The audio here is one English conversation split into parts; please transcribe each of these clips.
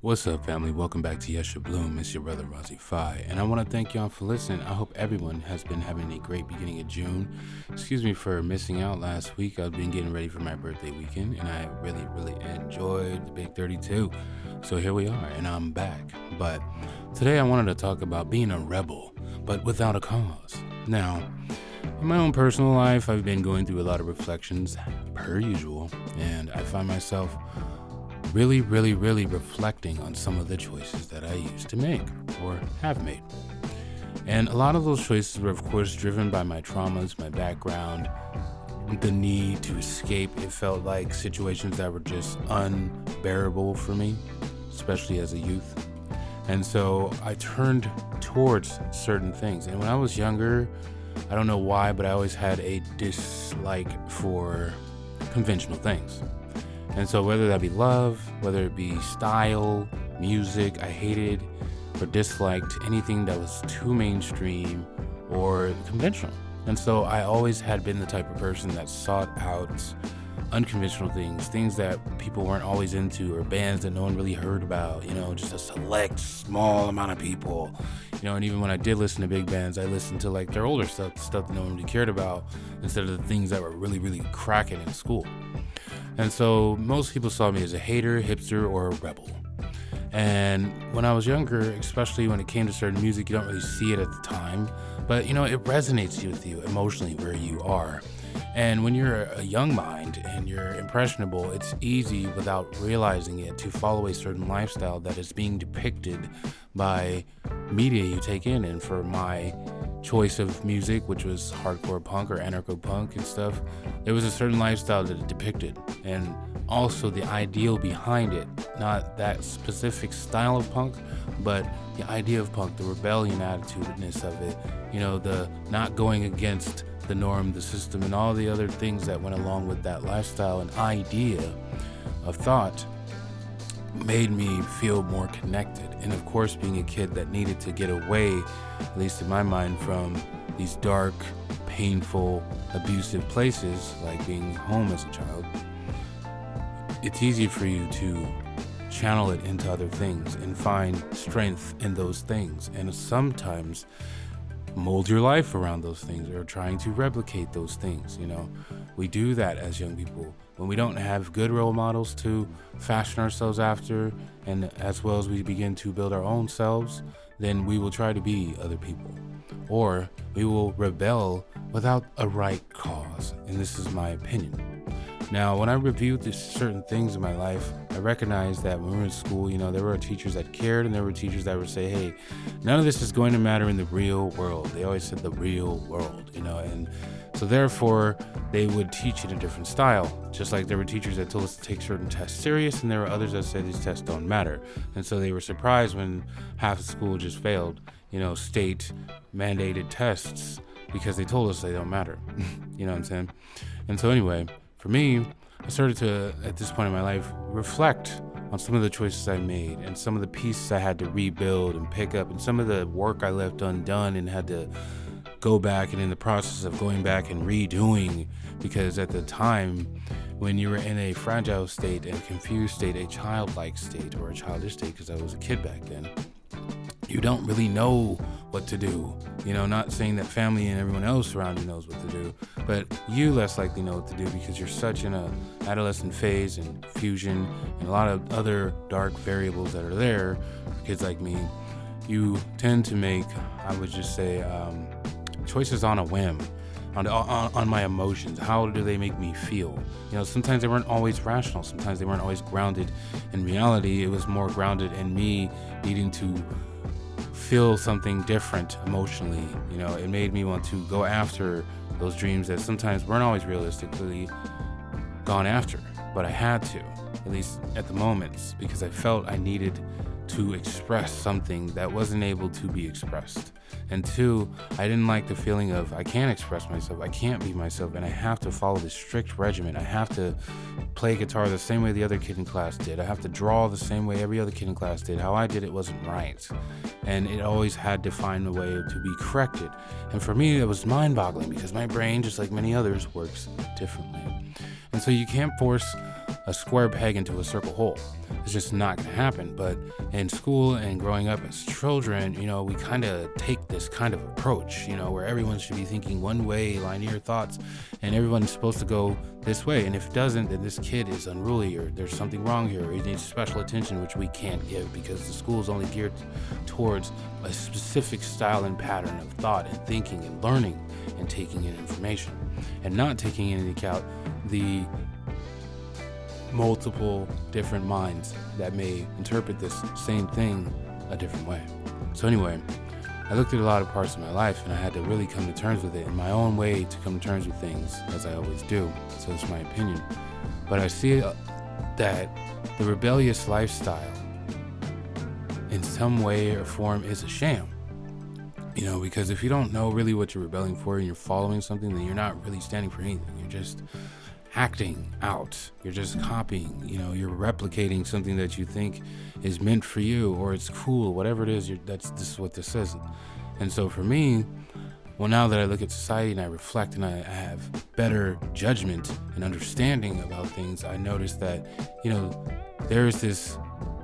What's up, family? Welcome back to Yesha Bloom. It's your brother Rozzy Fi, and I want to thank y'all for listening. I hope everyone has been having a great beginning of June. Excuse me for missing out last week. I've been getting ready for my birthday weekend, and I really, really enjoyed the Big 32. So here we are, and I'm back. But today I wanted to talk about being a rebel, but without a cause. Now, in my own personal life, I've been going through a lot of reflections, per usual, and I find myself really, really, really reflecting on some of the choices that I used to make or have made. And a lot of those choices were, of course, driven by my traumas, my background, the need to escape. It felt like situations that were just unbearable for me, especially as a youth. And so I turned towards certain things. And when I was younger, I don't know why, but I always had a dislike for conventional things. And so, whether that be love, whether it be style, music, I hated or disliked anything that was too mainstream or conventional. And so, I always had been the type of person that sought out unconventional things, things that people weren't always into, or bands that no one really heard about, you know, just a select small amount of people. You know, and even when I did listen to big bands, I listened to like their older stuff, stuff that no one really cared about, instead of the things that were really, really cracking in school. And so most people saw me as a hater, hipster, or a rebel. And when I was younger, especially when it came to certain music, you don't really see it at the time, but you know, it resonates with you emotionally where you are. And when you're a young mind and you're impressionable, it's easy without realizing it to follow a certain lifestyle that is being depicted by media you take in. And for my choice of music, which was hardcore punk or anarcho punk and stuff, there was a certain lifestyle that it depicted, and also the ideal behind it. Not that specific style of punk, but the idea of punk, the rebellion attitudiness of it, you know, the not going against the norm, the system, and all the other things that went along with that lifestyle and idea of thought made me feel more connected. And of course, being a kid that needed to get away, at least in my mind, from these dark, painful, abusive places like being home as a child, it's easy for you to channel it into other things and find strength in those things. And sometimes mold your life around those things or trying to replicate those things. You know, we do that as young people when we don't have good role models to fashion ourselves after, and as well as we begin to build our own selves, then we will try to be other people. Or we will rebel without a right cause. And this is my opinion. Now, when I reviewed certain things in my life, I recognized that when we were in school, you know, there were teachers that cared and there were teachers that would say, hey, none of this is going to matter in the real world. They always said the real world, you know, and so therefore they would teach in a different style. Just like there were teachers that told us to take certain tests serious, and there were others that said these tests don't matter. And so they were surprised when half the school just failed, you know, state mandated tests because they told us they don't matter. you know what I'm saying? And so anyway, for me, I started to, at this point in my life, reflect on some of the choices I made and some of the pieces I had to rebuild and pick up and some of the work I left undone and had to go back and in the process of going back and redoing because at the time when you were in a fragile state and confused state, a childlike state or a childish state, because I was a kid back then, you don't really know what to do. You know, not saying that family and everyone else around you knows what to do, but you less likely know what to do because you're such in a adolescent phase and fusion and a lot of other dark variables that are there for kids like me. You tend to make, I would just say, um, choices on a whim. On, on, on my emotions. How do they make me feel? You know, sometimes they weren't always rational. Sometimes they weren't always grounded in reality. It was more grounded in me needing to feel something different emotionally. You know, it made me want to go after those dreams that sometimes weren't always realistically gone after, but I had to, at least at the moments, because I felt I needed to express something that wasn't able to be expressed. And two, I didn't like the feeling of I can't express myself, I can't be myself, and I have to follow this strict regimen. I have to play guitar the same way the other kid in class did. I have to draw the same way every other kid in class did. How I did it wasn't right. And it always had to find a way to be corrected. And for me, it was mind boggling because my brain, just like many others, works differently. And so you can't force a square peg into a circle hole. It's just not going to happen. But in school and growing up as children, you know, we kind of take this kind of approach, you know, where everyone should be thinking one way, linear thoughts, and everyone's supposed to go this way. And if it doesn't, then this kid is unruly or there's something wrong here or he needs special attention, which we can't give because the school is only geared towards a specific style and pattern of thought and thinking and learning and taking in information and not taking into account the multiple different minds that may interpret this same thing a different way. So, anyway, I looked at a lot of parts of my life and I had to really come to terms with it in my own way to come to terms with things, as I always do. So, it's my opinion. But I see uh, that the rebellious lifestyle, in some way or form, is a sham. You know, because if you don't know really what you're rebelling for and you're following something, then you're not really standing for anything. You're just acting out. You're just copying, you know, you're replicating something that you think is meant for you or it's cool, whatever it is, that's this is what this is. And so for me, well, now that I look at society and I reflect and I have better judgment and understanding about things, I notice that, you know, there is this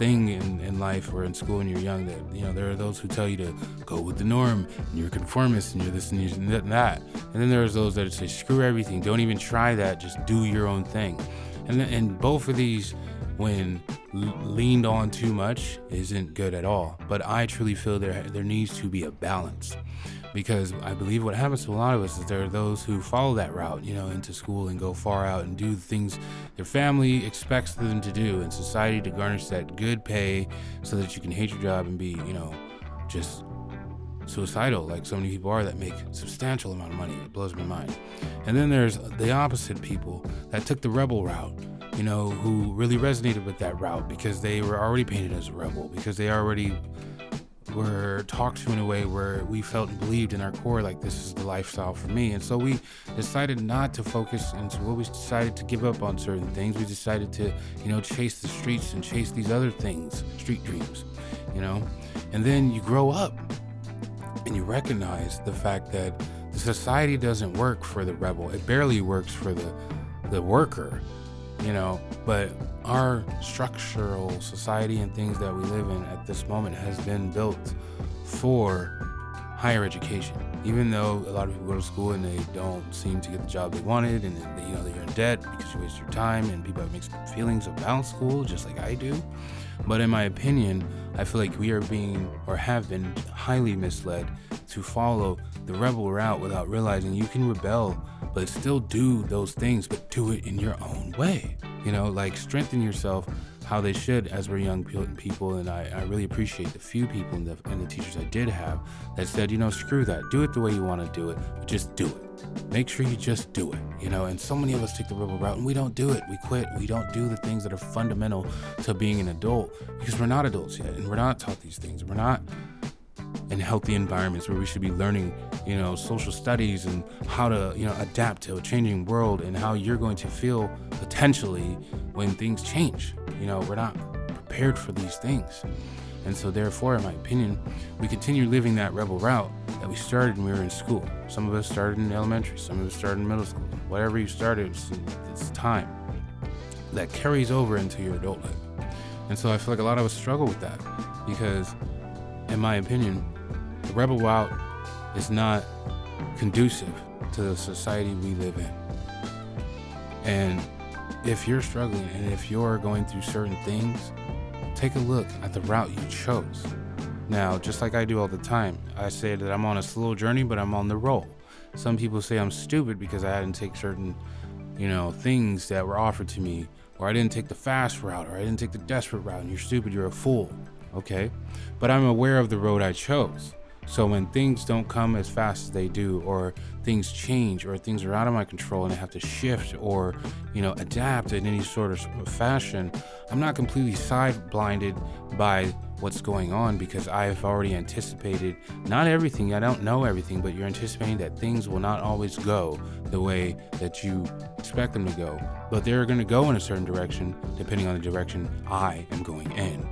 thing in, in life or in school when you're young that you know there are those who tell you to go with the norm and you're conformist and you're this and you're that. And then there's those that say screw everything. Don't even try that. Just do your own thing. And and both of these when leaned on too much isn't good at all. But i truly feel there there needs to be a balance. Because I believe what happens to a lot of us is there are those who follow that route, you know, into school and go far out and do things their family expects them to do and society to garnish that good pay so that you can hate your job and be, you know, just suicidal like so many people are that make substantial amount of money. It blows my mind. And then there's the opposite people that took the rebel route you know, who really resonated with that route because they were already painted as a rebel, because they already were talked to in a way where we felt and believed in our core like this is the lifestyle for me and so we decided not to focus and so we decided to give up on certain things we decided to you know chase the streets and chase these other things street dreams you know and then you grow up and you recognize the fact that the society doesn't work for the rebel. It barely works for the the worker you know? But our structural society and things that we live in at this moment has been built for higher education even though a lot of people go to school and they don't seem to get the job they wanted and they, you know that you're in debt because you waste your time and people have mixed feelings about school just like i do. But in my opinion i feel like we are being or have been highly misled to follow the rebel route without realizing you can rebel but still do those things but do it in your own way. You know, like strengthen yourself how they should as we're young people. And I, I really appreciate the few people and the, and the teachers I did have that said, you know, screw that. Do it the way you want to do it, but just do it. Make sure you just do it, you know. And so many of us take the rebel route and we don't do it. We quit. We don't do the things that are fundamental to being an adult because we're not adults yet and we're not taught these things. We're not in healthy environments where we should be learning, you know, social studies and how to, you know, adapt to a changing world and how you're going to feel potentially when things change. You know, we're not prepared for these things. And so, therefore, in my opinion, we continue living that rebel route that we started when we were in school. Some of us started in elementary, some of us started in middle school. Whatever you started, it's, it's time that carries over into your adulthood. And so, I feel like a lot of us struggle with that because, in my opinion, the rebel route is not conducive to the society we live in. And if you're struggling and if you're going through certain things, take a look at the route you chose. Now, just like I do all the time, I say that I'm on a slow journey, but I'm on the roll. Some people say I'm stupid because I hadn't take certain, you know, things that were offered to me, or I didn't take the fast route, or I didn't take the desperate route, and you're stupid, you're a fool. Okay? But I'm aware of the road I chose. So when things don't come as fast as they do, or things change, or things are out of my control and I have to shift or, you know, adapt in any sort of fashion, I'm not completely side blinded by what's going on because I've already anticipated not everything, I don't know everything, but you're anticipating that things will not always go the way that you expect them to go. But they're going to go in a certain direction depending on the direction I am going in.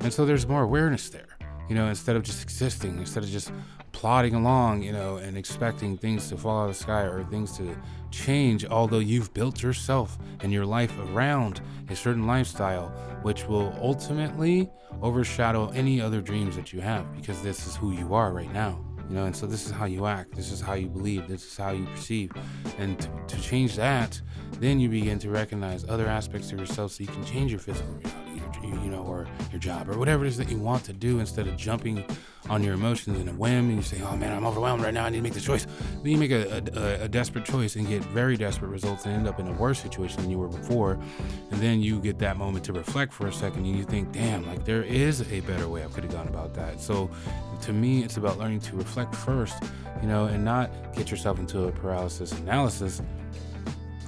And so there's more awareness there. You know, instead of just existing, instead of just plodding along, you know, and expecting things to fall out of the sky or things to change, although you've built yourself and your life around a certain lifestyle, which will ultimately overshadow any other dreams that you have because this is who you are right now. You know, and so this is how you act, this is how you believe, this is how you perceive. And to, to change that, then you begin to recognize other aspects of yourself so you can change your physical reality, you know, or your job, or whatever it is that you want to do instead of jumping on your emotions in a whim and you say, oh man, I'm overwhelmed right now. I need to make this choice. Then you make a, a, a, desperate choice and get very desperate results and end up in a worse situation than you were before. And then you get that moment to reflect for a second and you think, damn, like there is a better way I could have gone about that. So to me, it's about learning to reflect first, you know, and not get yourself into a paralysis analysis.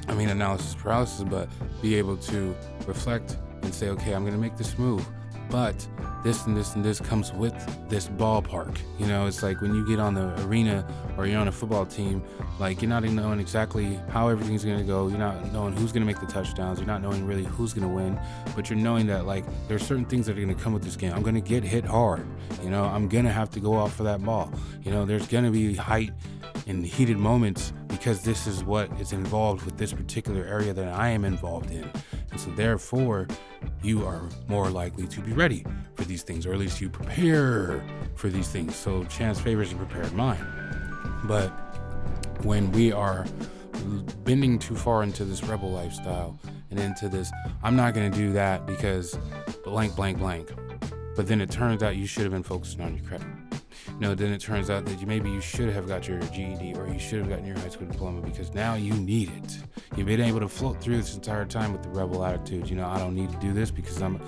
I mean, analysis paralysis, but be able to reflect and say, okay, I'm going to make this move but this and this and this comes with this ballpark. You know, it's like when you get on the arena or you're on a football team, like you're not even knowing exactly how everything's going to go. You're not knowing who's going to make the touchdowns. You're not knowing really who's going to win, but you're knowing that like there's certain things that are going to come with this game. I'm going to get hit hard. You know, I'm going to have to go off for that ball. You know, there's going to be height and heated moments because this is what is involved with this particular area that I am involved in. And so, therefore, you are more likely to be ready for these things, or at least you prepare for these things. So, chance favors a prepared mind. But when we are bending too far into this rebel lifestyle and into this, I'm not going to do that because blank, blank, blank. But then it turns out you should have been focusing on your credit know, then it turns out that you, maybe you should have got your GED or you should have gotten your high school diploma because now you need it. You've been able to float through this entire time with the rebel attitude. You know, I don't need to do this because I'm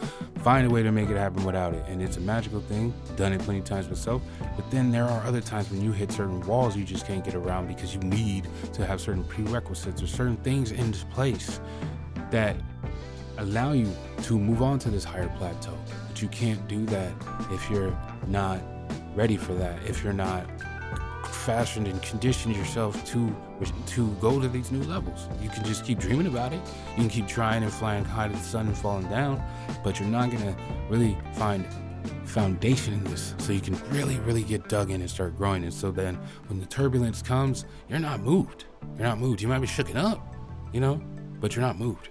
find a way to make it happen without it. And it's a magical thing. Done it plenty of times myself. But then there are other times when you hit certain walls you just can't get around because you need to have certain prerequisites or certain things in place that allow you to move on to this higher plateau. But you can't do that if you're not ready for that if you're not fashioned and conditioned yourself to to go to these new levels. You can just keep dreaming about it. You can keep trying and flying high to the sun and falling down, but you're not gonna really find foundation in this. So you can really really get dug in and start growing. And so then when the turbulence comes you're not moved. You're not moved. You might be shooken up you know but you're not moved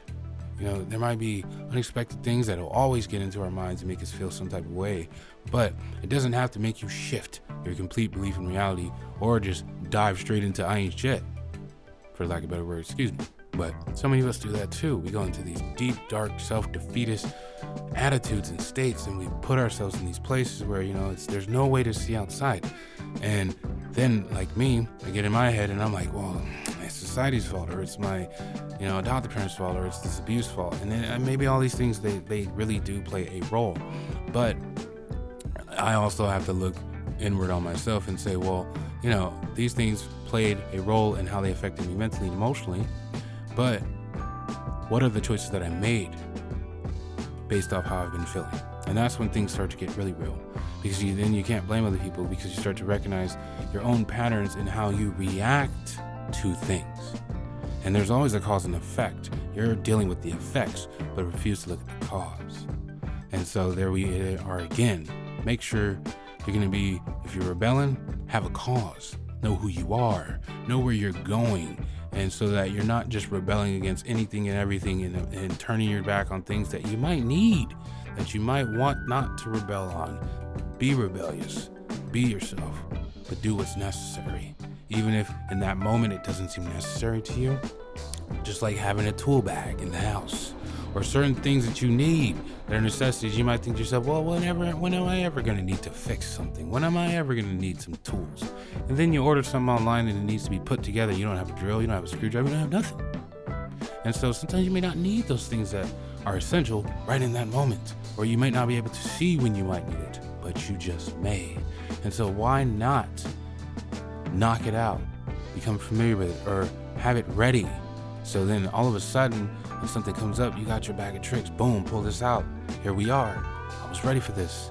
you know, there might be unexpected things that will always get into our minds and make us feel some type of way, but it doesn't have to make you shift your complete belief in reality or just dive straight into I ain't shit, for lack of a better word, excuse me. But so many of us do that too. We go into these deep, dark, self defeatist attitudes and states, and we put ourselves in these places where, you know, there's no way to see outside. And then, like me, I get in my head and I'm like, well, society's fault, or it's my, you know, adopted parents' fault, or it's this abuse fault. And then uh, maybe all these things, they, they really do play a role. But I also have to look inward on myself and say, well, you know, these things played a role in how they affected me mentally and emotionally. But what are the choices that I made based off how I've been feeling? And that's when things start to get really real. Because you, then you can't blame other people because you start to recognize your own patterns in how you react to things. And there's always a cause and effect. You're dealing with the effects, but refuse to look at the cause. And so there we are again. Make sure you're going to be, if you're rebelling, have a cause. Know who you are, know where you're going, and so that you're not just rebelling against anything and everything and, and turning your back on things that you might need, that you might want not to rebel on. Be rebellious, be yourself, but do what's necessary. Even if in that moment it doesn't seem necessary to you, just like having a tool bag in the house or certain things that you need that are necessities, you might think to yourself, well, whenever, when am I ever going to need to fix something? When am I ever going to need some tools? And then you order something online and it needs to be put together. You don't have a drill, you don't have a screwdriver, you don't have nothing. And so sometimes you may not need those things that are essential right in that moment, or you might not be able to see when you might need it, but you just may. And so why not knock it out, become familiar with it, or have it ready? So then all of a sudden, when something comes up, you got your bag of tricks. Boom, pull this out. Here we are. I was ready for this.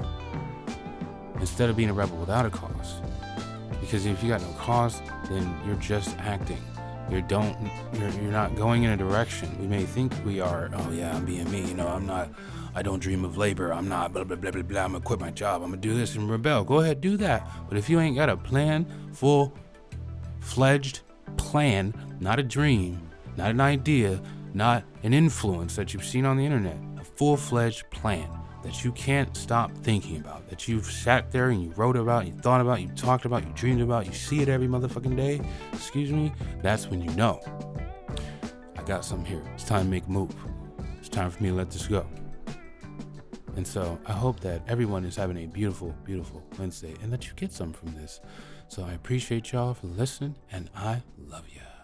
Instead of being a rebel without a cause. Because if you got no cause, then you're just acting. You don't you're, you're not going in a direction. We may think we are, oh yeah, I'm being me, you know, I'm not I don't dream of labor. I'm not blah blah blah blah blah. I'm gonna quit my job. I'm gonna do this and rebel. Go ahead, do that. But if you ain't got a plan, full fledged plan, not a dream, not an idea, not an influence that you've seen on the internet, a full fledged plan that you can't stop thinking about, that you've sat there and you wrote about, you thought about, you talked about, you dreamed about, you see it every motherfucking day, excuse me, that's when you know. I got something here. It's time to make a move. It's time for me to let this go. And so I hope that everyone is having a beautiful, beautiful Wednesday and that you get some from this. So I appreciate y'all for listening and I love you.